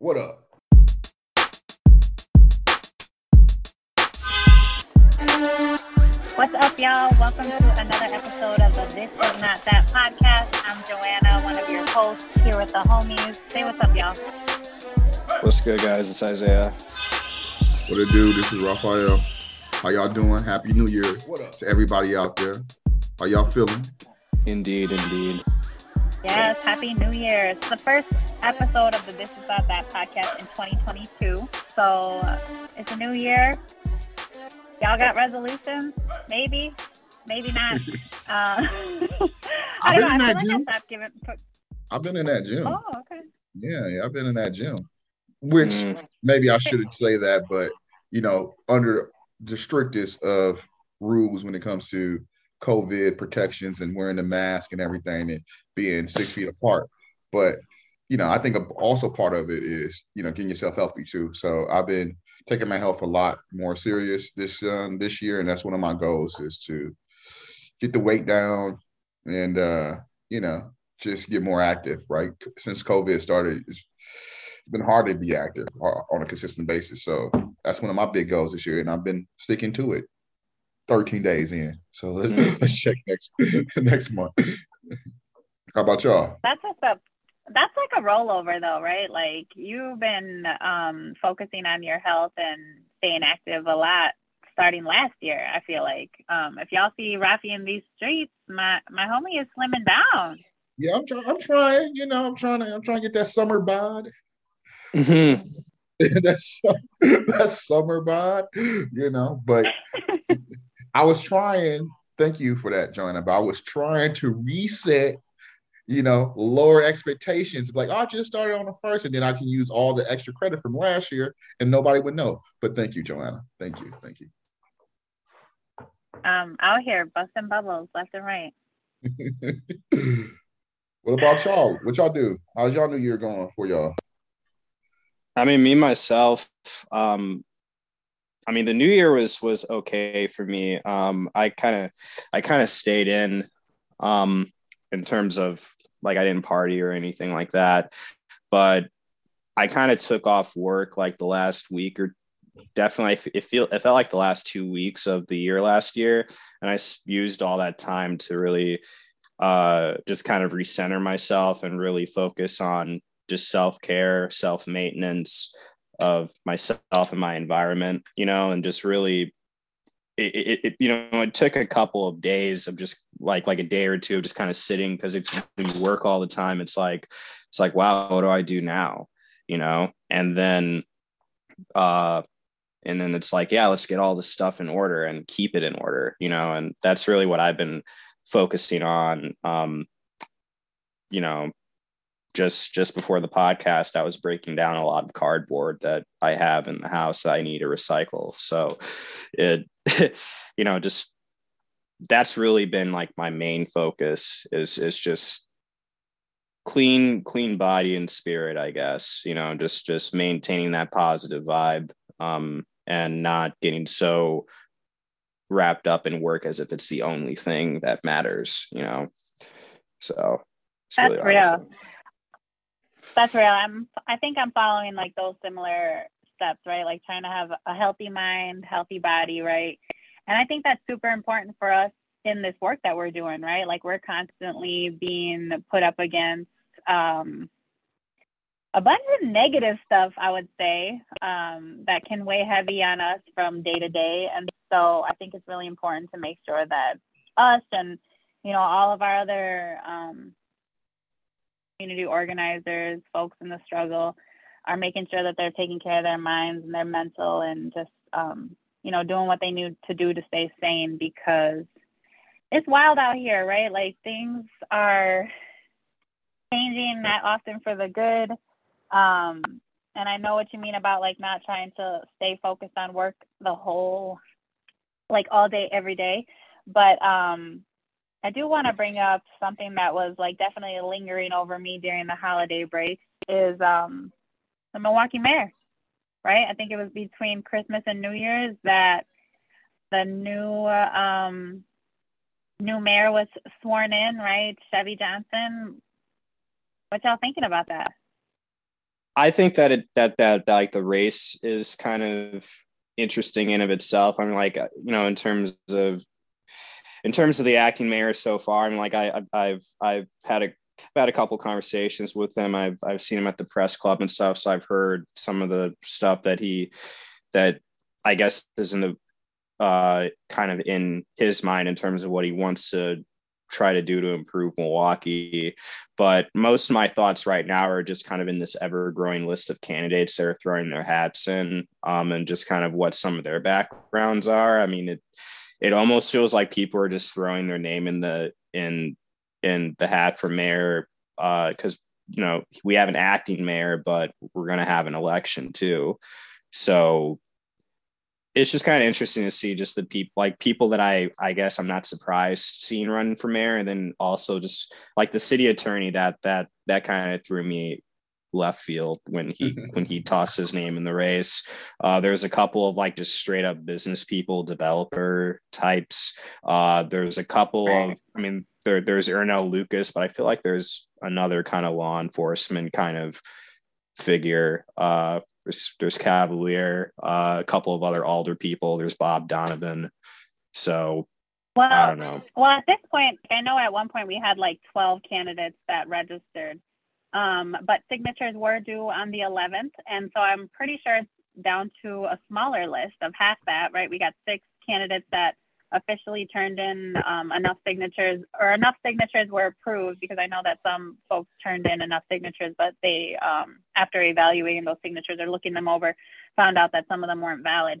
What up? What's up, y'all? Welcome to another episode of the This Is Not That podcast. I'm Joanna, one of your hosts here with the homies. Say what's up, y'all. What's good, guys? It's Isaiah. What it do? This is Raphael. How y'all doing? Happy New Year What up? to everybody out there. How y'all feeling? Indeed, indeed. Yes, Happy New Year. It's the first episode of the This Is Not That podcast in 2022. So uh, it's a new year. Y'all got resolutions? Maybe, maybe not. Uh, I I've don't been know. in I that feel like I gym. stopped giving. I've been in that gym. Oh, okay. Yeah, yeah, I've been in that gym. Which Mm, maybe I shouldn't say that, but you know, under the strictest of rules when it comes to COVID protections and wearing the mask and everything and being six feet apart. But you know, I think also part of it is you know getting yourself healthy too. So I've been taking my health a lot more serious this um, this year, and that's one of my goals is to get the weight down and uh, you know just get more active. Right since COVID started, it's been hard to be active uh, on a consistent basis. So that's one of my big goals this year, and I've been sticking to it. 13 days in. So let's, Mm. let's check next next month. How about y'all? That's just a that's like a rollover though, right? Like you've been um focusing on your health and staying active a lot starting last year, I feel like. Um if y'all see Rafi in these streets, my my homie is slimming down. Yeah, I'm trying. I'm trying. You know, I'm trying to. I'm trying to get that summer bod. Mm-hmm. that's that's summer bod. You know, but I was trying. Thank you for that, Joanna. But I was trying to reset. You know, lower expectations. Like, oh, I just started on the first, and then I can use all the extra credit from last year, and nobody would know. But thank you, Joanna. Thank you. Thank you. Um out here busting bubbles left and right. what about y'all? What y'all do? How's y'all New Year going for y'all? I mean, me myself. Um, I mean, the New Year was was okay for me. Um, I kind of, I kind of stayed in, um, in terms of like I didn't party or anything like that, but I kind of took off work like the last week or definitely it feel it felt like the last two weeks of the year last year, and I used all that time to really uh, just kind of recenter myself and really focus on just self-care self-maintenance of myself and my environment you know and just really it, it, it you know it took a couple of days of just like like a day or two of just kind of sitting because you work all the time it's like it's like wow what do i do now? You know? And then uh and then it's like yeah let's get all this stuff in order and keep it in order you know? And that's really what i've been focusing on um you know just just before the podcast i was breaking down a lot of cardboard that i have in the house that i need to recycle so it you know just that's really been like my main focus is is just clean clean body and spirit i guess you know just just maintaining that positive vibe um and not getting so wrapped up in work as if it's the only thing that matters you know so That's really real. awesome. That's real. I'm I think I'm following like those similar steps, right? Like trying to have a healthy mind, healthy body, right? And I think that's super important for us in this work that we're doing, right? Like we're constantly being put up against um a bunch of negative stuff, I would say, um, that can weigh heavy on us from day to day. And so I think it's really important to make sure that us and, you know, all of our other um, community organizers, folks in the struggle, are making sure that they're taking care of their minds and their mental and just, um, you know, doing what they need to do to stay sane because it's wild out here, right? Like things are changing not often for the good. Um, and I know what you mean about like not trying to stay focused on work the whole, like all day, every day. But um, I do want to bring up something that was like definitely lingering over me during the holiday break is um, the Milwaukee mayor, right? I think it was between Christmas and New Year's that the new um, new mayor was sworn in, right? Chevy Johnson. What y'all thinking about that? I think that it that that, that like the race is kind of interesting in of itself. I mean, like uh, you know, in terms of in terms of the acting mayor so far, I mean, like I I've I've had a I've had a couple conversations with him. I've I've seen him at the press club and stuff, so I've heard some of the stuff that he that I guess is in the uh, kind of in his mind in terms of what he wants to try to do to improve Milwaukee. But most of my thoughts right now are just kind of in this ever growing list of candidates that are throwing their hats in um, and just kind of what some of their backgrounds are. I mean, it, it almost feels like people are just throwing their name in the, in, in the hat for mayor because, uh, you know, we have an acting mayor, but we're going to have an election too. So it's just kind of interesting to see just the people like people that I I guess I'm not surprised seeing run for mayor, and then also just like the city attorney that that that kind of threw me left field when he when he tossed his name in the race. Uh, there's a couple of like just straight up business people, developer types. Uh, there's a couple of I mean there there's Earnell Lucas, but I feel like there's another kind of law enforcement kind of figure uh, there's there's Cavalier, uh, a couple of other alder people. There's Bob Donovan. So well, I don't know. Well, at this point, I know at one point we had like 12 candidates that registered, um, but signatures were due on the 11th, and so I'm pretty sure it's down to a smaller list of half that. Right, we got six candidates that officially turned in um, enough signatures or enough signatures were approved because I know that some folks turned in enough signatures, but they, um, after evaluating those signatures or looking them over, found out that some of them weren't valid.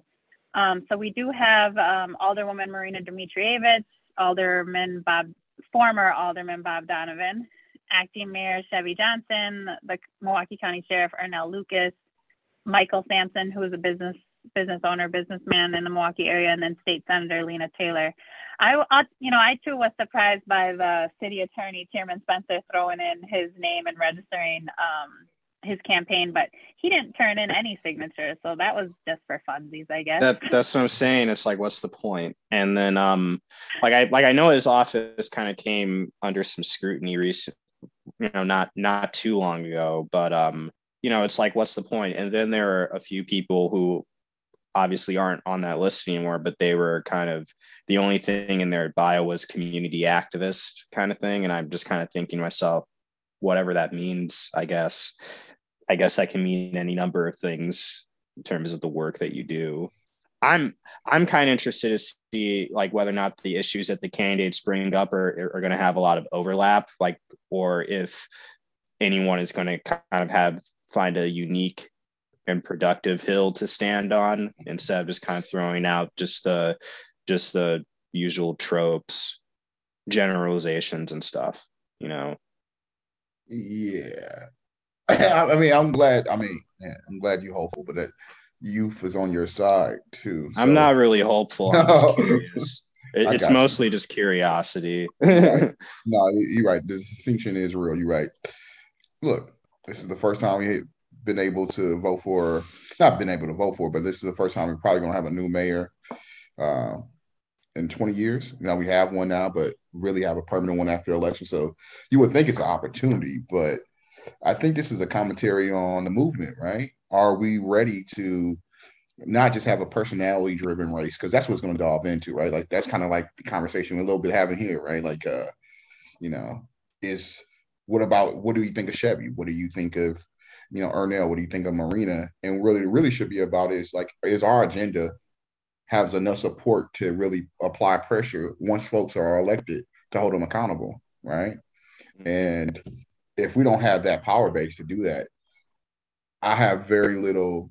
Um, so we do have um, Alderwoman Marina Dimitrijevic, Alderman Bob, former Alderman Bob Donovan, Acting Mayor Chevy Johnson, the Milwaukee County Sheriff Earnell Lucas, Michael Sampson, who is a business business owner, businessman in the Milwaukee area, and then State Senator Lena Taylor. I, I, you know, I too was surprised by the city attorney, Tearman Spencer, throwing in his name and registering um, his campaign, but he didn't turn in any signatures, so that was just for funsies, I guess. That that's what I'm saying. It's like, what's the point? And then, um, like I like I know his office kind of came under some scrutiny recent, you know, not not too long ago, but um, you know, it's like, what's the point? And then there are a few people who obviously aren't on that list anymore, but they were kind of the only thing in their bio was community activist kind of thing. And I'm just kind of thinking myself, whatever that means, I guess. I guess that can mean any number of things in terms of the work that you do. I'm I'm kind of interested to see like whether or not the issues that the candidates bring up are, are going to have a lot of overlap, like or if anyone is going to kind of have find a unique and productive hill to stand on instead of just kind of throwing out just the just the usual tropes generalizations and stuff you know? Yeah. I mean i'm glad i mean man, i'm glad you're hopeful but that youth is on your side too so. i'm not really hopeful i'm just curious it, it's mostly you. just curiosity right. no you're right the distinction is real you're right look this is the first time we have been able to vote for, not been able to vote for, but this is the first time we're probably going to have a new mayor uh, in 20 years. Now we have one now, but really have a permanent one after election. So you would think it's an opportunity, but I think this is a commentary on the movement, right? Are we ready to not just have a personality driven race? Because that's what's going to delve into, right? Like that's kind of like the conversation we're a little bit having here, right? Like, uh, you know, is what about what do you think of Chevy? What do you think of you know, Earnell, what do you think of Marina? And really, really should be about is like, is our agenda has enough support to really apply pressure once folks are elected to hold them accountable, right? Mm-hmm. And if we don't have that power base to do that, I have very little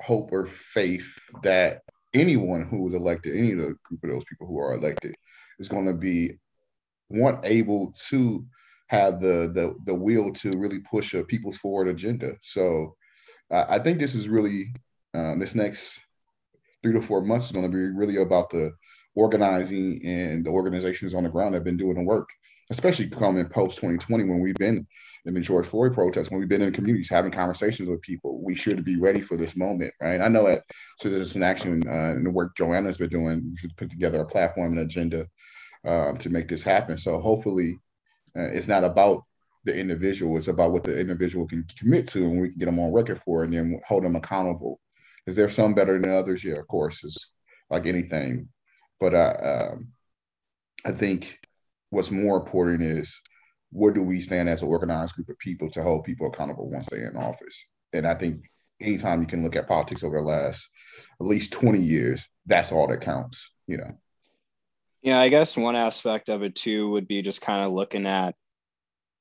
hope or faith that anyone who is elected, any of the group of those people who are elected, is going to be one able to have the the the will to really push a people's forward agenda. So uh, I think this is really um, this next three to four months is going to be really about the organizing and the organizations on the ground have been doing the work, especially coming post 2020 when we've been in the George Floyd protests, when we've been in communities having conversations with people. We should be ready for this moment, right? I know that Citizens Action uh, and the work Joanna's been doing, we should put together a platform and agenda um, to make this happen. So hopefully uh, it's not about the individual. It's about what the individual can commit to, and we can get them on record for, and then hold them accountable. Is there some better than others? Yeah, of course. It's like anything, but I, um, I think what's more important is where do we stand as an organized group of people to hold people accountable once they're in office? And I think anytime you can look at politics over the last at least 20 years, that's all that counts, you know. Yeah, I guess one aspect of it too would be just kind of looking at,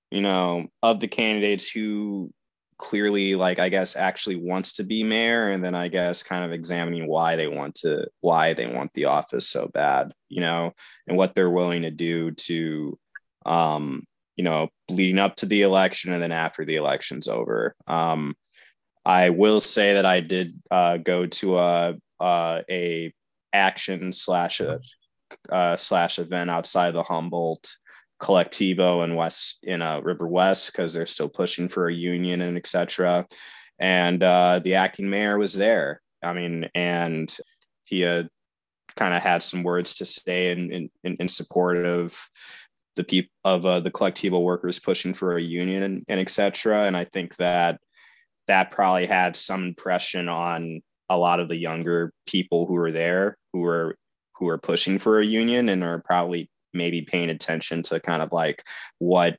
you know, of the candidates who clearly like I guess actually wants to be mayor and then I guess kind of examining why they want to why they want the office so bad, you know, and what they're willing to do to um, you know, leading up to the election and then after the election's over. Um, I will say that I did uh, go to a uh, a action slash a uh, slash event outside the Humboldt Colectivo in West in uh, River West because they're still pushing for a union and etc. And uh, the acting mayor was there. I mean, and he had kind of had some words to say in in, in support of the people of uh, the Colectivo workers pushing for a union and, and etc. And I think that that probably had some impression on a lot of the younger people who were there who were who are pushing for a union and are probably maybe paying attention to kind of like what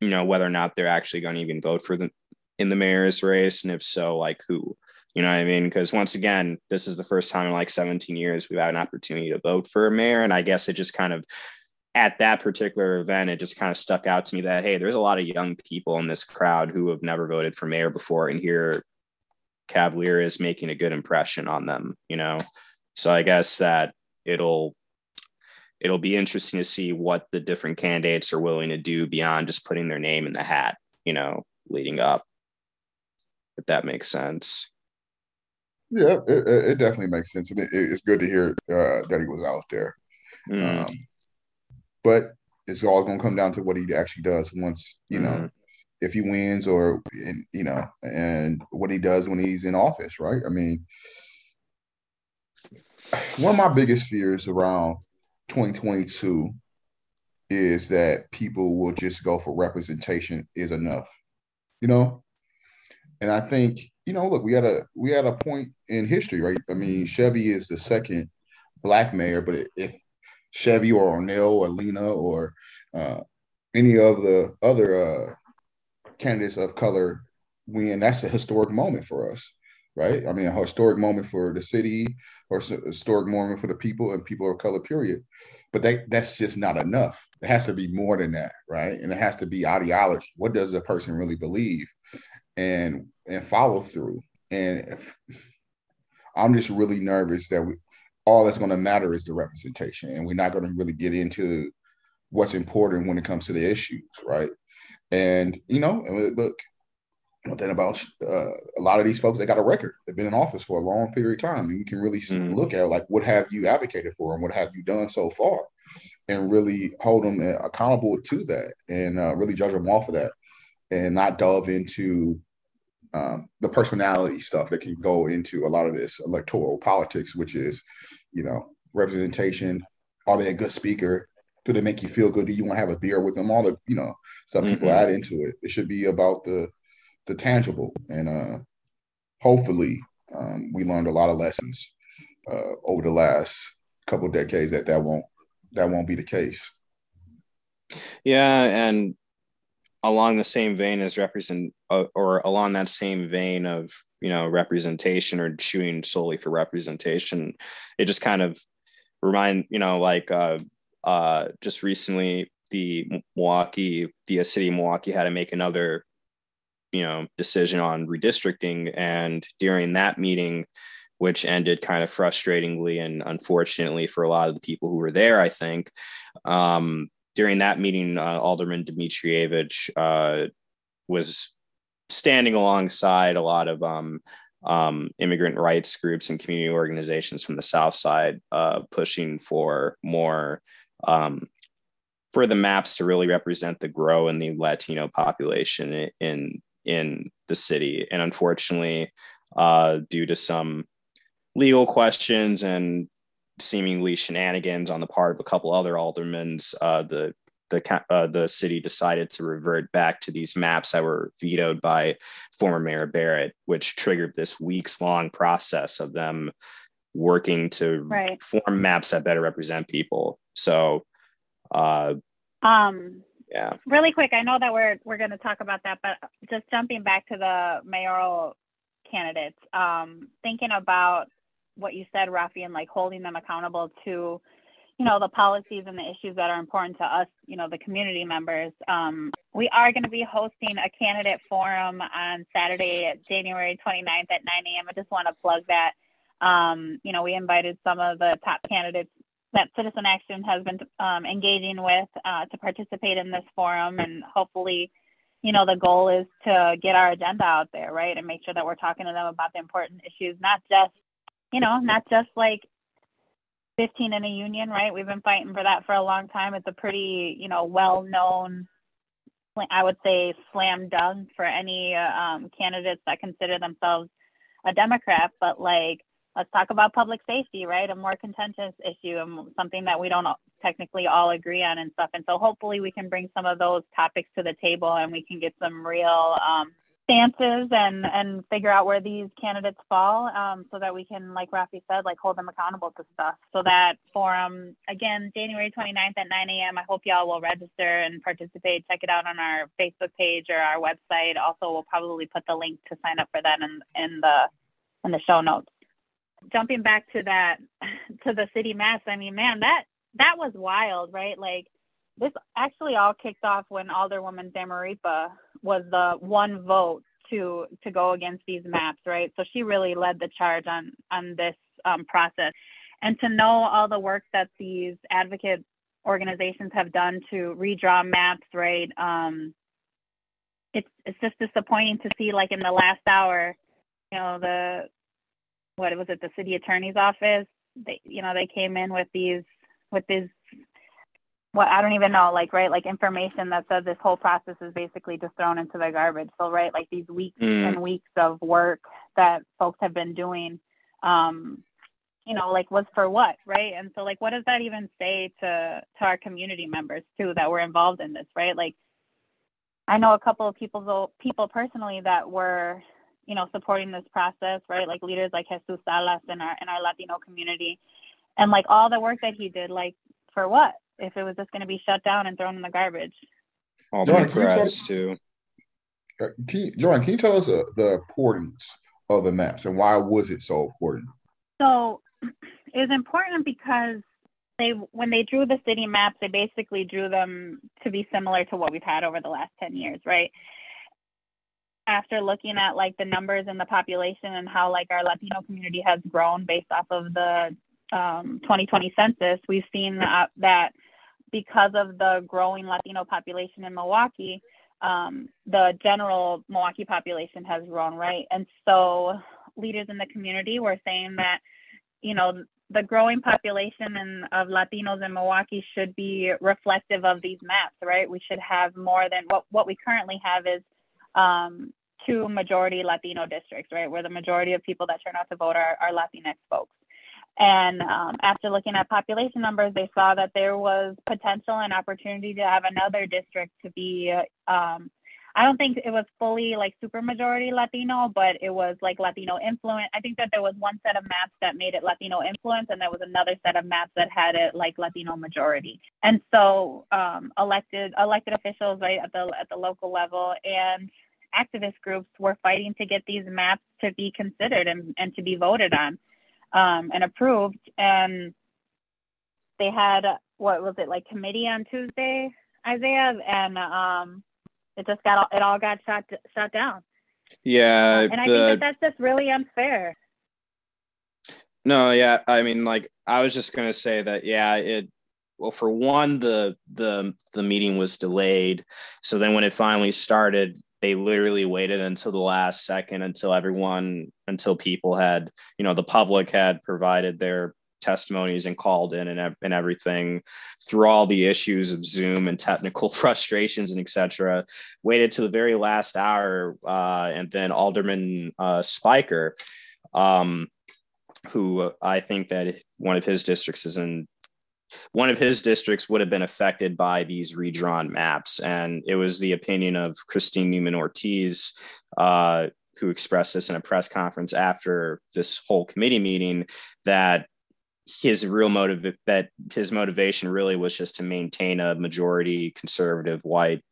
you know whether or not they're actually going to even vote for the in the mayor's race and if so like who? You know what i mean? Because once again this is the first time in like 17 years we've had an opportunity to vote for a mayor and i guess it just kind of at that particular event it just kind of stuck out to me that hey there's a lot of young people in this crowd who have never voted for mayor before and here cavalier is making a good impression on them you know? So i guess that it'll it'll be interesting to see what the different candidates are willing to do beyond just putting their name in the hat, you know, leading up. If that makes sense. Yeah, it, it definitely makes sense, and it, it's good to hear uh, that he was out there. Mm. Um, but it's all going to come down to what he actually does once you know mm. if he wins or you know and what he does when he's in office, right? I mean, one of my biggest fears around 2022 is that people will just go for representation is enough, you know? And I think, you know, look, we had a we had a point in history, right? I mean, Chevy is the second black mayor, but if Chevy or Earnell or Lena or uh, any of the other uh, candidates of color win, that's a historic moment for us right? I mean, a historic moment for the city or a historic moment for the people and people of color, period. But that, that's just not enough. It has to be more than that, right? And it has to be ideology. What does a person really believe? And and follow through. And if, I'm just really nervous that we, all that's going to matter is the representation, and we're not going to really get into what's important when it comes to the issues, right? And you know, look, one thing about uh, a lot of these folks, they got a record. They've been in office for a long period of time. And you can really mm-hmm. look at like what have you advocated for and what have you done so far, and really hold them accountable to that, and uh, really judge them off of that, and not delve into um, the personality stuff that can go into a lot of this electoral politics, which is, you know, representation. Are they a good speaker? Do they make you feel good? Do you want to have a beer with them? All the you know stuff mm-hmm. people add into it. It should be about the the tangible. And uh, hopefully, um, we learned a lot of lessons uh, over the last couple decades that that won't that won't be the case. Yeah, and along the same vein as represent, uh, or along that same vein of you know representation or shooting solely for representation, it just kind of remind you know like uh, uh, just recently the Milwaukee, the city of Milwaukee had to make another you know decision on redistricting. And during that meeting which ended kind of frustratingly and unfortunately for a lot of the people who were there i think um, during that meeting uh, alderman Dimitrijevic uh, was standing alongside a lot of um, um, immigrant rights groups and community organizations from the south side uh, pushing for more um, for the maps to really represent the grow in the latino population in in the city. And unfortunately, uh, due to some legal questions and seemingly shenanigans on the part of a couple other aldermen, uh, the the uh, the city decided to revert back to these maps that were vetoed by former Mayor Barrett, which triggered this weeks long process of them working to right. form maps that better represent people. So, uh, um, yeah. Really quick, I know that we're we're going to talk about that, but just jumping back to the mayoral candidates, um, thinking about what you said, Rafi, and like holding them accountable to, you know, the policies and the issues that are important to us, you know, the community members. Um, we are going to be hosting a candidate forum on Saturday, January 29th at 9 a.m. I just want to plug that. Um, you know, we invited some of the top candidates that Citizen Action has been um, engaging with uh, to participate in this forum, and hopefully, you know, the goal is to get our agenda out there, right, and make sure that we're talking to them about the important issues, not just, you know, not just like 15 in a union, right? We've been fighting for that for a long time. It's a pretty, you know, well-known, I would say, slam dunk for any uh, um, candidates that consider themselves a Democrat, but like let's talk about public safety, right? A more contentious issue and something that we don't technically all agree on and stuff. And so hopefully we can bring some of those topics to the table and we can get some real um, stances and and figure out where these candidates fall um, so that we can like rafi said like hold them accountable to stuff so that forum again january 29th at 9 a.m i hope y'all will register and participate check it out on our facebook page or our website also we'll probably put the link to sign up for that in in the in the show notes jumping back to that to the city mass i mean man that that was wild right? Like this actually all kicked off when alderwoman Zamarripa was the one vote to to go against these maps right? So she really led the charge on on this um, process. And to know all the work that these advocate organizations have done to redraw maps right um, it's it's just disappointing to see like in the last hour you know the what was it the city attorney's office? They you know they came in with these with these what I don't even know like right like information that said this whole process is basically just thrown into the garbage. So right like these weeks mm. and weeks of work that folks have been doing um you know like was for what right? And so like what does that even say to to our community members too that were involved in this right? Like I know a couple of people people personally that were you know, supporting this process, right? Like leaders like Jesus Salas in our in our Latino community, and like all the work that he did, like for what? If it was just going to be shut down and thrown in the garbage. All Jordan, Democrats too. Uh, can you, Jordan, can you tell us uh, the importance of the maps and why was it so important? So it was important because they when they drew the city maps, they basically drew them to be similar to what we've had over the last 10 years, right? After looking at like the numbers in the population and how like our Latino community has grown based off of the um, 2020 census, we've seen that, that because of the growing Latino population in Milwaukee, um, the general Milwaukee population has grown, right? And so leaders in the community were saying that, you know, the growing population in, of Latinos in Milwaukee should be reflective of these maps, right? We should have more than what, what we currently have is um, two majority Latino districts, right, where the majority of people that turn out to vote are, are Latinx folks. And um, after looking at population numbers, they saw that there was potential and opportunity to have another district to be. Um, I don't think it was fully like super majority Latino, but it was like Latino influence. I think that there was one set of maps that made it Latino influence, and there was another set of maps that had it like Latino majority. And so um, elected elected officials right at the at the local level and activist groups were fighting to get these maps to be considered and, and to be voted on um, and approved. And they had what was it like committee on Tuesday, Isaiah, and um, it just got it all got shot, shut down. Yeah, and the, I think that that's just really unfair. No, yeah, I mean, like I was just gonna say that, yeah, it. Well, for one, the the the meeting was delayed, so then when it finally started, they literally waited until the last second until everyone until people had you know the public had provided their testimonies and called in and, and everything through all the issues of zoom and technical frustrations and etc waited to the very last hour uh, and then alderman uh, spiker um, who i think that one of his districts is in one of his districts would have been affected by these redrawn maps. And it was the opinion of Christine Neumann-Ortiz, uh, who expressed this in a press conference after this whole committee meeting, that his real motive that his motivation really was just to maintain a majority conservative white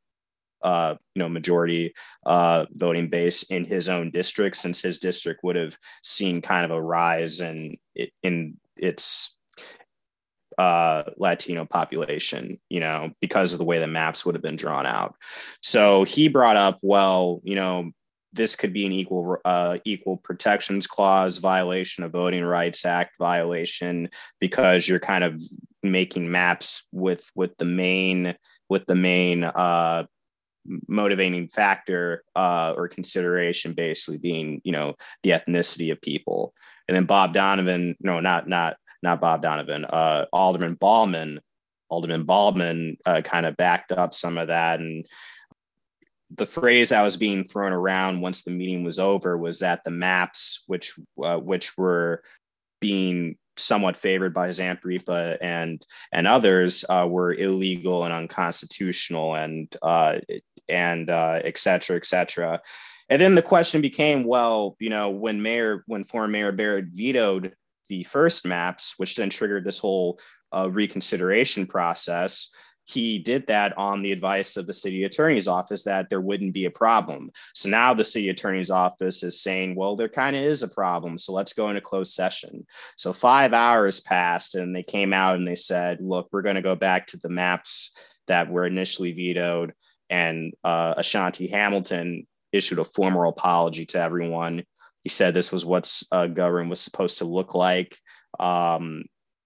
uh, you know majority uh, voting base in his own district since his district would have seen kind of a rise in in its uh, Latino population, you know, because of the way the maps would have been drawn out. So he brought up, well, you know, this could be an equal uh, equal protections clause violation, a Voting Rights Act violation, because you're kind of making maps with with the main with the main uh, motivating factor uh, or consideration basically being you know the ethnicity of people. And then Bob Donovan, no, not not not Bob Donovan, uh, Alderman Bauman, Alderman Baldwin uh, kind of backed up some of that. And the phrase that was being thrown around once the meeting was over was that the maps, which uh, which were being somewhat favored by Zamarripa and and others, uh, were illegal and unconstitutional, and uh, and uh, et cetera, et cetera. And then the question became, well, you know, when Mayor, when former Mayor Barrett vetoed the first maps, which then triggered this whole uh, reconsideration process. He did that on the advice of the city attorney's office that there wouldn't be a problem. So now the city attorney's office is saying, well, there kind of is a problem. So let's go into closed session. So five hours passed and they came out and they said, look, we're going to go back to the maps that were initially vetoed. And uh, Ashanti Hamilton issued a formal apology to everyone he said this was what uh, was supposed to look like. Um,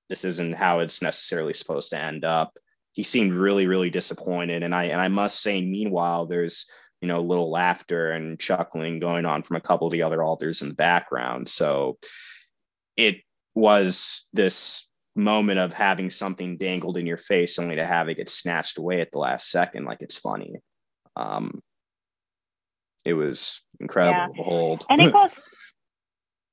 this isn't how it's necessarily supposed to end up. He seemed really, really disappointed, and I and I must say, meanwhile, there's you know a little laughter and chuckling going on from a couple of the other alders in the background. So it was this moment of having something dangled in your face only to have it get snatched away at the last second like it's funny um it was incredible yeah. to behold. And it goes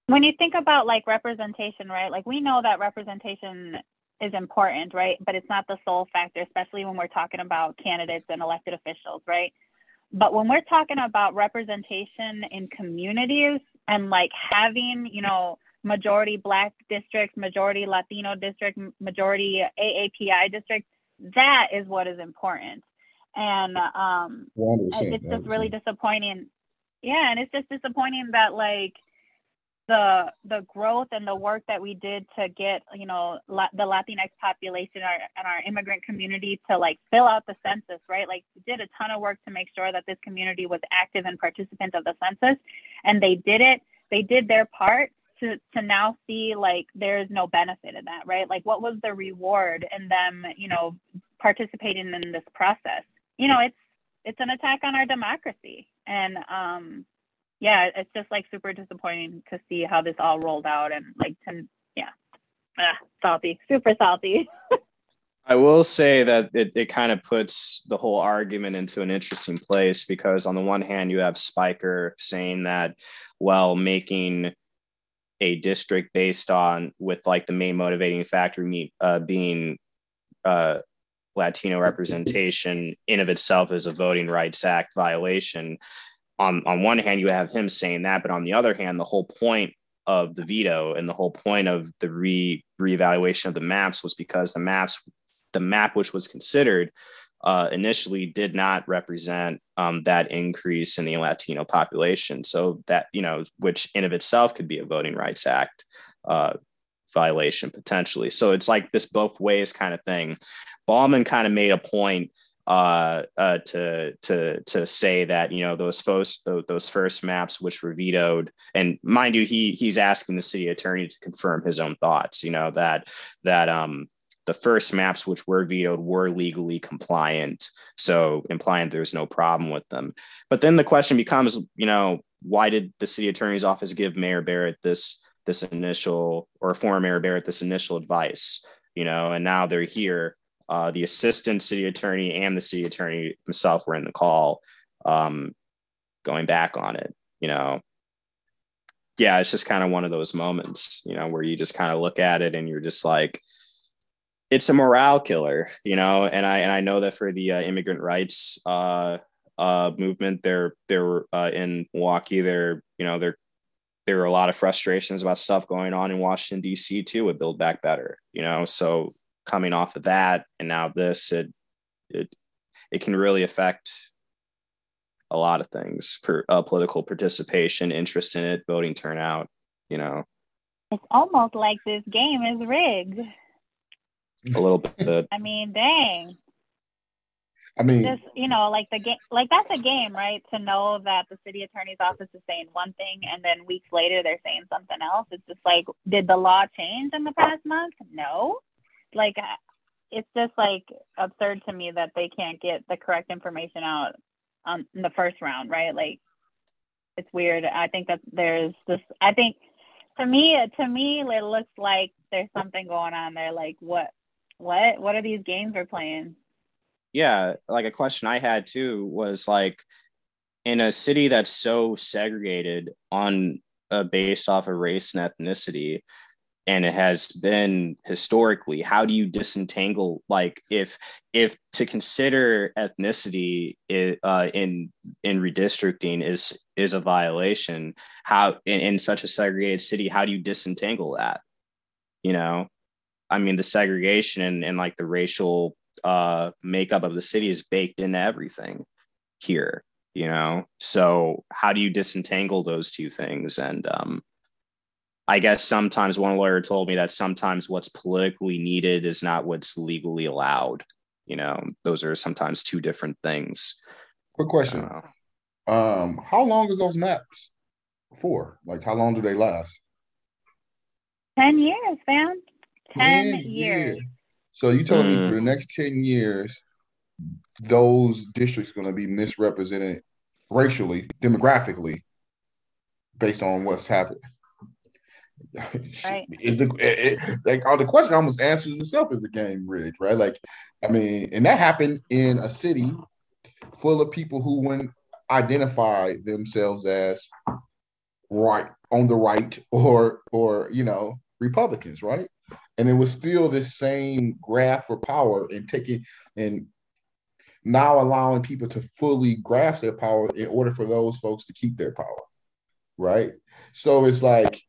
when you think about like representation, right? Like we know that representation is important, right? But it's not the sole factor, especially when we're talking about candidates and elected officials, right? But when we're talking about representation in communities and like having, you know, majority black districts, majority Latino district, majority AAPI district, that is what is important and um it's just really disappointing yeah and it's just disappointing that like the the growth and the work that we did to get you know La- the latinx population our, and our immigrant community to like fill out the census right? Like we did a ton of work to make sure that this community was active and participant of the census and they did it they did their part to to now see like there's no benefit in that right? Like what was the reward in them you know participating in this process? You know, it's it's an attack on our democracy. And um, yeah, it's just like super disappointing to see how this all rolled out and like to yeah, ah, salty, super salty. I will say that it, it kind of puts the whole argument into an interesting place because on the one hand you have Spiker saying that well making a district based on with like the main motivating factor uh, being uh, Latino representation in of itself is a Voting Rights Act violation. On, on one hand, you have him saying that, but on the other hand, the whole point of the veto and the whole point of the re reevaluation of the maps was because the maps, the map which was considered uh, initially did not represent um, that increase in the Latino population. So that you know, which in of itself could be a Voting Rights Act uh, violation potentially. So it's like this both ways kind of thing. Bauman kind of made a point uh, uh, to to to say that you know those first those first maps which were vetoed, and mind you, he he's asking the city attorney to confirm his own thoughts. You know that that um the first maps which were vetoed were legally compliant, so implying there's no problem with them. But then the question becomes, you know, why did the city attorney's office give Mayor Barrett this this initial or former Mayor Barrett this initial advice? You know, and now they're here uh, the assistant city attorney and the city attorney himself were in the call, um, going back on it. You know, yeah, it's just kind of one of those moments, you know, where you just kind of look at it and you're just like, it's a morale killer, you know, and I and I know that for the uh, immigrant rights uh, uh, movement, they're they're uh, in Milwaukee. They're you know they're there are a lot of frustrations about stuff going on in Washington D.C. too with Build Back Better, you know. So coming off of that and now this, it it it can really affect a lot of things for uh, political participation, interest in it, voting turnout, you know. It's almost like this game is rigged. A little bit. I mean, dang. I mean, just you know, like the game, like that's a game, right? To know that the city attorney's office is saying one thing, and then weeks later they're saying something else. It's just like, did the law change in the past month? No. Like, it's just like absurd to me that they can't get the correct information out on in the first round, right? Like, it's weird. I think that there's this. I think to me, to me, it looks like there's something going on there. Like, what, what, what are these games we're playing? Yeah, like a question I had too was like in a city that's so segregated on uh, based off of race and ethnicity and it has been historically how do you disentangle like if if to consider ethnicity uh, in in redistricting is is a violation how in, in such a segregated city how do you disentangle that? You know? I mean the segregation and, and like the racial uh, makeup of the city is baked into everything here you know? So how do you disentangle those two things? And um, i guess sometimes one lawyer told me that sometimes what's politically needed is not what's legally allowed you know? Those are sometimes two different things. Quick question. Um how long is those maps for? Like how long do they last? 10 years fam. 10, 10 years. years. So you telling mm. me for the next 10 years, those districts are going to be misrepresented racially, demographically, based on what's happened. Right. Is the it, like all the question almost answers itself is the game rigged, right? Like, I mean, and that happened in a city full of people who wouldn't identify themselves as right on the right or or you know Republicans, right? And it was still this same graph for power and taking and now allowing people to fully grasp their power in order for those folks to keep their power right? So it's like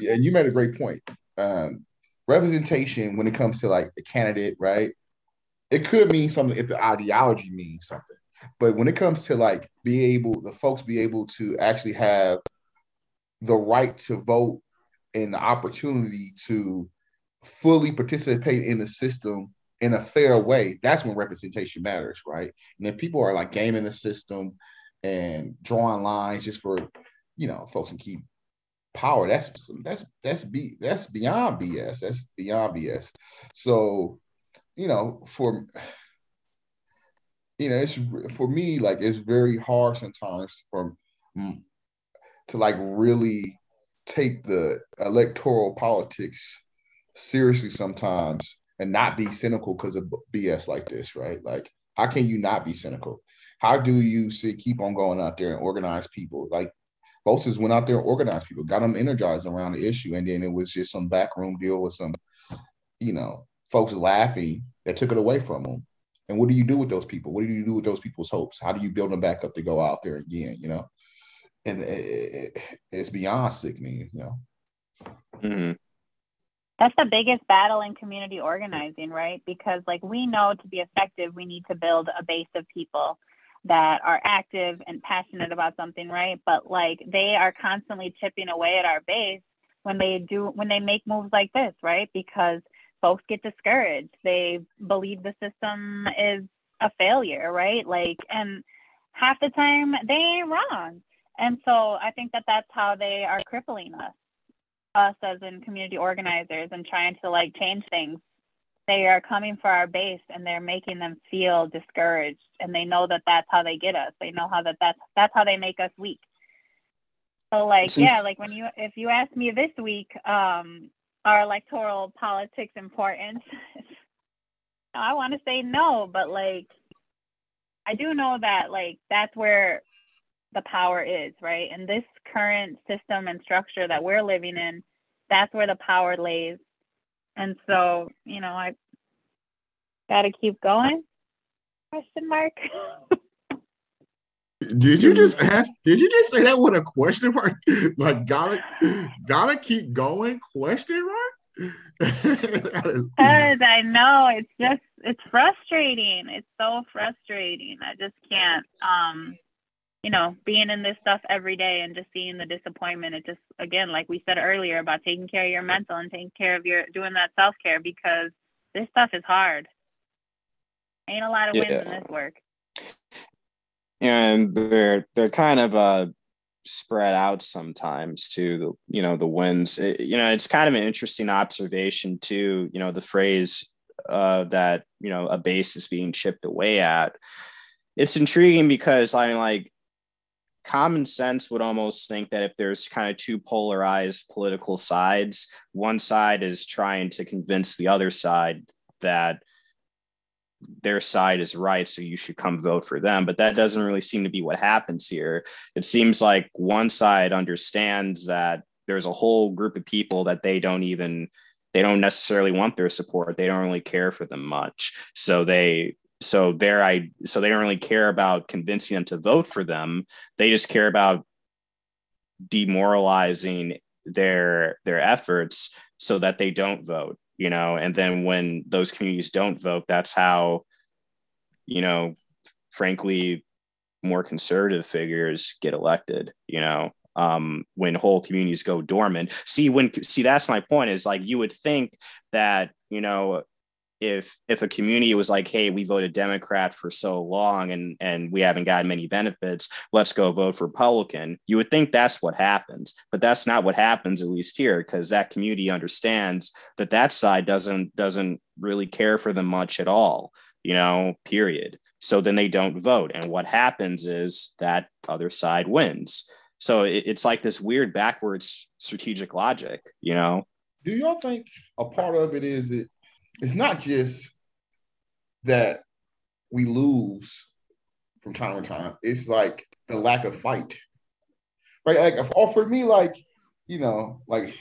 and you made a great point. Um, representation when it comes to like a candidate right? It could mean something if the ideology means something. But when it comes to like be able the folks be able to actually have the right to vote and the opportunity to fully participate in the system in a fair way, that's when representation matters, right? And if people are like gaming the system and drawing lines just for, you know, folks can keep power, that's that's that's be that's beyond BS. That's beyond BS. So, you know, for you know, it's for me like it's very hard sometimes for to like really take the electoral politics seriously sometimes and not be cynical because of BS like this, right? Like, how can you not be cynical? How do you keep on going out there and organize people? Like, Voces went out there and organized people, got them energized around the issue, and then it was just some backroom deal with some, you know, folks laughing that took it away from them. And what do you do with those people? What do you do with those people's hopes? How do you build them back up to go out there again? You know, and it, it's beyond sickening, you know. Mm-hmm. That's the biggest battle in community organizing, right? Because like we know to be effective, we need to build a base of people that are active and passionate about something, right? But like they are constantly chipping away at our base when they do when they make moves like this, right? Because folks get discouraged. They believe the system is a failure, right? Like and half the time they ain't wrong. And so I think that that's how they are crippling us, us as in community organizers and trying to like change things. They are coming for our base and they're making them feel discouraged and they know that that's how they get us. They know how that that's, that's how they make us weak. So like, yeah, like when you, if you ask me this week, um, are electoral politics important? I want to say no, but like, I do know that like that's where the power is, right? And this current system and structure that we're living in, that's where the power lays. And so, you know, I got to keep going. Question mark. Did you just ask? Did you just say that with a question mark? Like gotta gotta keep going? Question mark? Because I know it's just it's frustrating. It's so frustrating. I just can't. Um, you know, being in this stuff every day and just seeing the disappointment. It just again, like we said earlier about taking care of your mental and taking care of your doing that self care because this stuff is hard. Ain't a lot of wins yeah. in this work and they're they're kind of uh spread out sometimes too you know the wins it, you know it's kind of an interesting observation too you know the phrase uh that you know a base is being chipped away at it's intriguing because i mean like common sense would almost think that if there's kind of two polarized political sides one side is trying to convince the other side that their side is right, so you should come vote for them. But that doesn't really seem to be what happens here. It seems like one side understands that there's a whole group of people that they don't even they don't necessarily want their support. They don't really care for them much. So they so their I so they don't really care about convincing them to vote for them. They just care about demoralizing their their efforts so that they don't vote you know? And then when those communities don't vote that's how you know frankly more conservative figures get elected you know? Um, when whole communities go dormant. See when see that's my point is like you would think that you know if if a community was like hey we voted democrat for so long and and we haven't gotten many benefits let's go vote republican you would think that's what happens. But that's not what happens at least here because that community understands that that side doesn't doesn't really care for them much at all you know period. So then they don't vote. And what happens is that other side wins. So it, it's like this weird backwards strategic logic you know? Do y'all think a part of it is it it's not just that we lose from time to time. It's like the lack of fight, right? Like, if, for me, like you know, like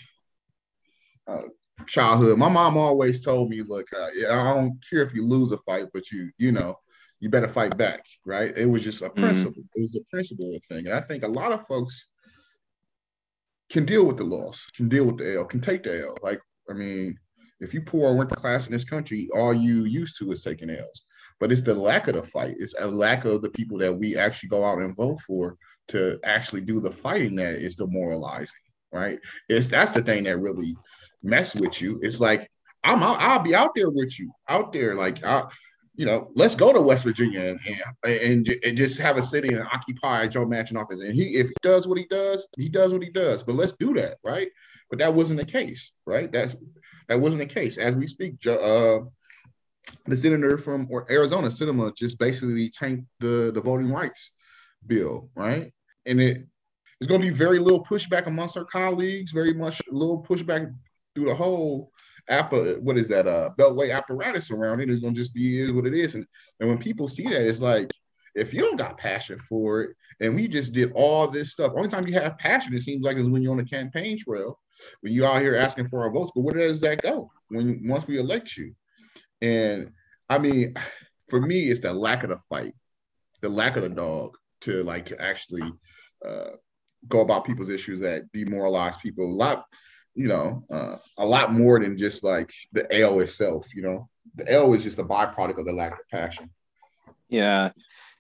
uh, childhood. My mom always told me, "Look, uh, I don't care if you lose a fight, but you, you know, you better fight back." Right? It was just a mm-hmm. principle. Mm-hmm. It was a principle of thing, and I think a lot of folks can deal with the loss, can deal with the L, can take the L. Like, I mean, if you poor working class in this country, all you used to is taking L's. But it's the lack of the fight. It's a lack of the people that we actually go out and vote for to actually do the fighting that is demoralizing, right? It's that's the thing that really mess with you. It's like I'm out, I'll be out there with you, out there, like I, you know, let's go to West Virginia and, and and just have a city and occupy Joe Manchin office. And he, if he does what he does, he does what he does. But let's do that, right? But that wasn't the case, right? That's that wasn't the case. As we speak, uh, the senator from Arizona, Sinema, just basically tanked the, the voting rights bill, right? And it it's going to be very little pushback amongst our colleagues, very much a little pushback through the whole app. What is that? Uh, beltway apparatus around it is going to just be is what it is. And and when people see that, it's like if you don't got passion for it, and we just did all this stuff. Only time you have passion, it seems like, is when you're on the campaign trail when you out here asking for our votes, but where does that go when once we elect you? And I mean, for me, it's the lack of the fight, the lack of the dog to like to actually uh, go about people's issues that demoralize people a lot, you know, uh, a lot more than just like the L itself. You know, the L is just a byproduct of the lack of passion. Yeah,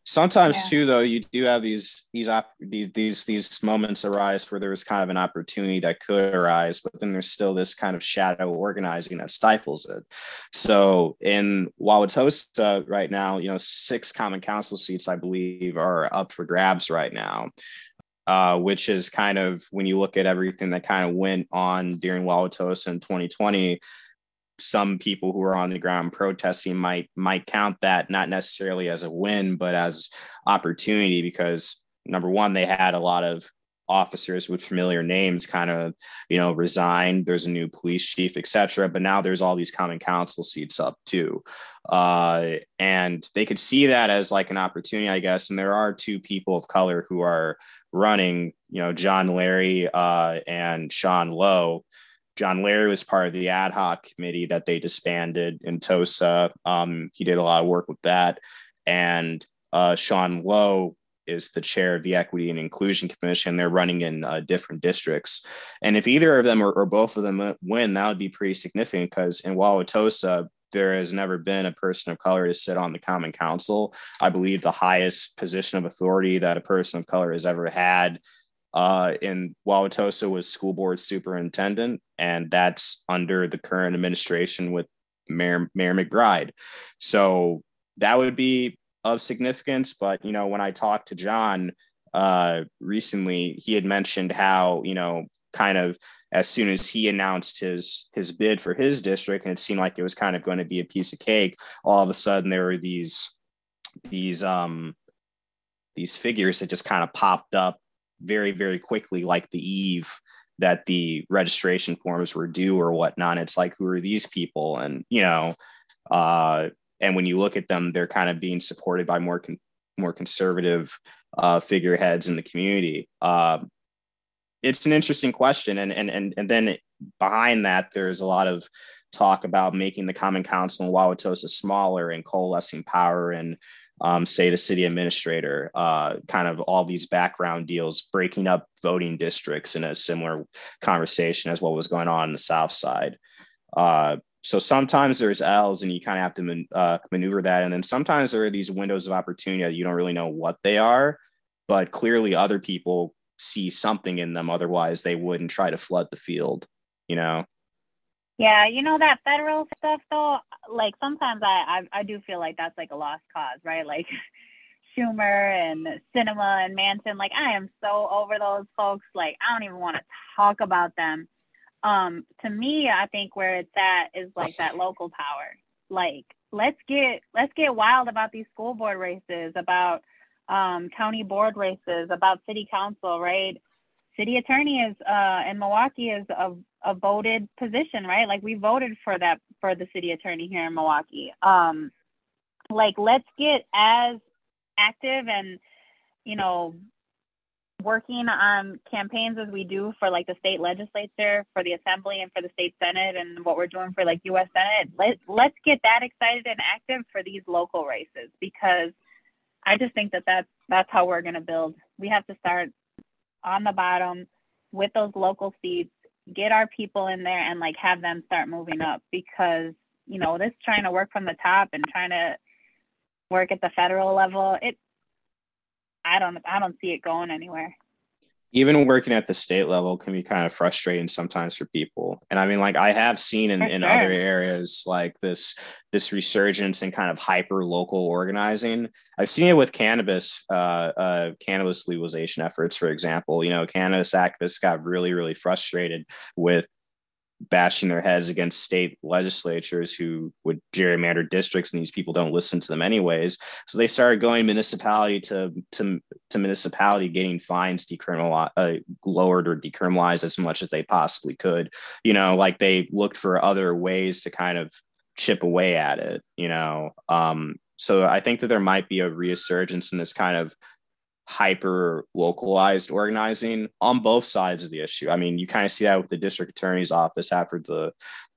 Sometimes yeah. too, though, you do have these these op- these these these moments arise where there's kind of an opportunity that could arise, but then there's still this kind of shadow organizing that stifles it. So in Wauwatosa right now, you know, six common council seats, I believe, are up for grabs right now. Uh, which is kind of when you look at everything that kind of went on during Wauwatosa in 2020, some people who are on the ground protesting might might count that not necessarily as a win but as opportunity because number one they had a lot of officers with familiar names kind of you know resigned. There's a new police chief etc but now there's all these common council seats up too. Uh, and they could see that as like an opportunity i guess. And there are two people of color who are running you know john larry uh, and sean lowe John Larry was part of the ad hoc committee that they disbanded in TOSA. Um, he did a lot of work with that. And uh, Sean Lowe is the chair of the Equity and Inclusion Commission. They're running in uh, different districts. And if either of them or, or, both of them win, that would be pretty significant because in Wauwatosa, there has never been a person of color to sit on the Common Council. I believe the highest position of authority that a person of color has ever had uh, in Wauwatosa was school board superintendent, and that's under the current administration with Mayor, Mayor McBride. So that would be of significance. But, you know, when I talked to John uh, recently, he had mentioned how, you know, kind of as soon as he announced his his bid for his district and it seemed like it was kind of going to be a piece of cake all of a sudden there were these these um these figures that just kind of popped up very very quickly like the eve that the registration forms were due or whatnot. It's like who are these people? And you know uh and when you look at them they're kind of being supported by more con- more conservative uh, figureheads in the community. Uh, it's an interesting question. And and and, and then behind that there's a lot of talk about making the common council in wauwatosa smaller and coalescing power and um, say the city administrator uh, kind of all these background deals breaking up voting districts in a similar conversation as what was going on in the south side uh, so sometimes there's L's and you kind of have to man, uh, maneuver that. And then sometimes there are these windows of opportunity that you don't really know what they are, but clearly other people see something in them. Otherwise, they wouldn't try to flood the field, you know? Yeah, you know that federal stuff though. Like sometimes I, I I do feel like that's like a lost cause, right? Like Schumer and Sinema and Manchin. Like I am so over those folks. Like I don't even want to talk about them. Um, to me, I think where it's at is like that local power. Like let's get let's get wild about these school board races, about um, county board races, about city council, right? City attorney is uh, in Milwaukee is a, a voted position, right? Like we voted for that for the city attorney here in Milwaukee. Um, like let's get as active and you know working on campaigns as we do for like the state legislature, for the assembly, and for the state senate, and what we're doing for like U.S. Senate. Let let's get that excited and active for these local races because I just think that that's that's how we're going to build. We have to start on the bottom with those local seats, get our people in there, and like have them start moving up because you know this trying to work from the top and trying to work at the federal level. It I don't I don't see it going anywhere even working at the state level can be kind of frustrating sometimes for people. And i mean like i have seen in, in other areas like this this resurgence and kind of hyper local organizing. I've seen it with cannabis uh, uh, cannabis legalization efforts for example. You know cannabis activists got really really frustrated with bashing their heads against state legislatures who would gerrymander districts and these people don't listen to them anyways. So they started going municipality to to, to municipality getting fines decriminalized uh, lowered or decriminalized as much as they possibly could. You know like they looked for other ways to kind of chip away at it you know? Um, so i think that there might be a resurgence in this kind of hyper localized organizing on both sides of the issue. I mean, you kind of see that with the district attorney's office after the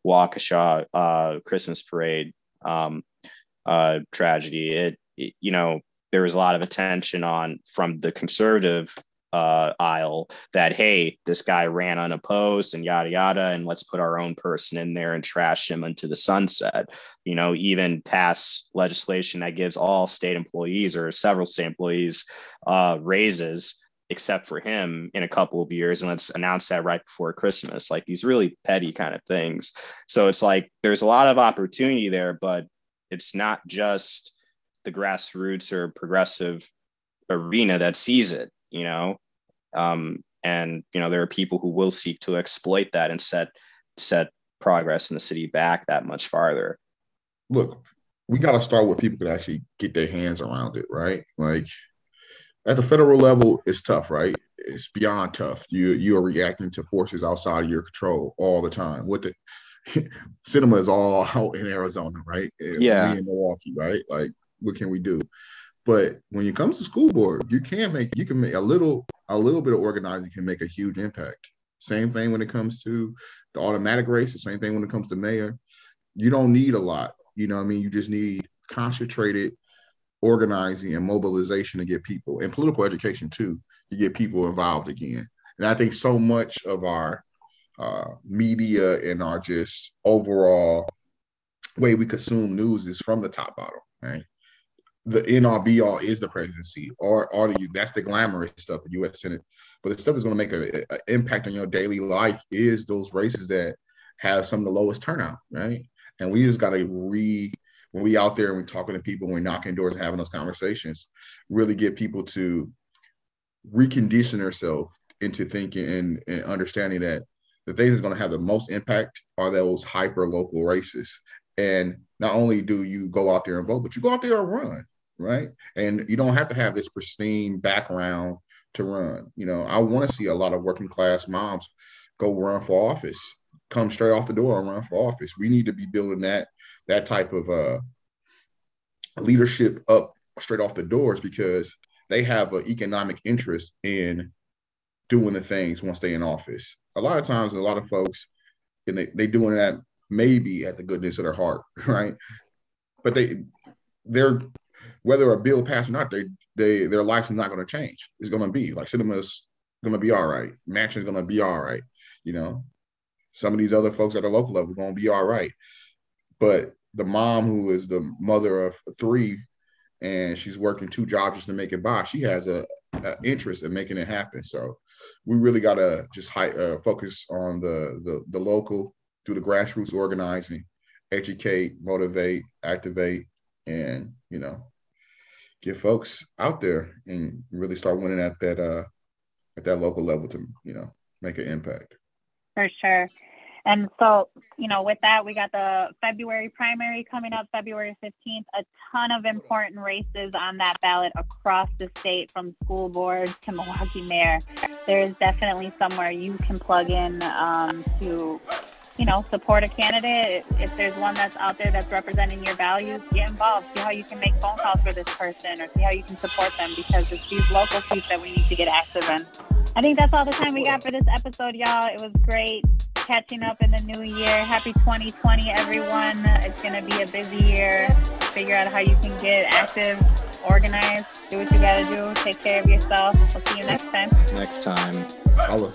Waukesha uh, Christmas parade um, uh, tragedy. It, it, you know, there was a lot of attention on from the conservative uh, aisle that hey, this guy ran unopposed and yada yada, and let's put our own person in there and trash him into the sunset. You know, even pass legislation that gives all state employees or several state employees uh, raises except for him in a couple of years and let's announce that right before christmas like these really petty kind of things so it's like there's a lot of opportunity there but it's not just the grassroots or progressive arena that sees it you know? Um, and you know there are people who will seek to exploit that and set set progress in the city back that much farther. Look we got to start where people can actually get their hands around it right? Like at the federal level it's tough right? It's beyond tough. You you are reacting to forces outside of your control all the time. What the Sinema is all out in arizona right? Yeah. In milwaukee right? Like what can we do but when it comes to school board, you can make you can make a little a little bit of organizing can make a huge impact. Same thing when it comes to the aldermanic race, the same thing when it comes to mayor. You don't need a lot. You know I mean? You just need concentrated organizing and mobilization to get people and political education too to get people involved again. And I think so much of our uh, media and our just overall way we consume news is from the top bottom, right? The NRB all be all is the presidency, or the you that's the glamorous stuff, the U.S. Senate. But the stuff that's going to make an impact on your daily life is those races that have some of the lowest turnout, right? And we just got to re when we out there and we're talking to people, when we're knocking doors and having those conversations, really get people to recondition themselves into thinking and, and understanding that the things that's going to have the most impact are those hyper local races. And not only do you go out there and vote, but you go out there and run, right? And you don't have to have this pristine background to run. You know, I want to see a lot of working class moms go run for office, come straight off the door and run for office. We need to be building that that type of uh, leadership up straight off the doors because they have an economic interest in doing the things once they're in office. A lot of times, a lot of folks, and they they doing that maybe at the goodness of their heart, right? But they they're whether a bill passed or not, they they their lives is not going to change. It's going to be like Sinema's going to be all right, Manchin's going to be all right. You know, some of these other folks at the local level going to be all right, but the mom who is the mother of three and she's working two jobs just to make it by she has a, a interest in making it happen so we really got to just high, uh, focus on the, the the local through the grassroots organizing educate motivate activate and you know get folks out there and really start winning at that uh at that local level to you know make an impact. For sure. And so, you know, with that, we got the February primary coming up, February 15th, a ton of important races on that ballot across the state from school board to Milwaukee mayor. There's definitely somewhere you can plug in um, to, you know, support a candidate. If there's one that's out there that's representing your values, get involved. See how you can make phone calls for this person or see how you can support them because it's these local seats that we need to get active in. I think that's all the time we got for this episode, y'all. It was great catching up in the new year. Happy 2020, everyone. It's going to be a busy year. Figure out how you can get active, organized, do what you got to do, take care of yourself. We'll see you next time. Next time. Hello.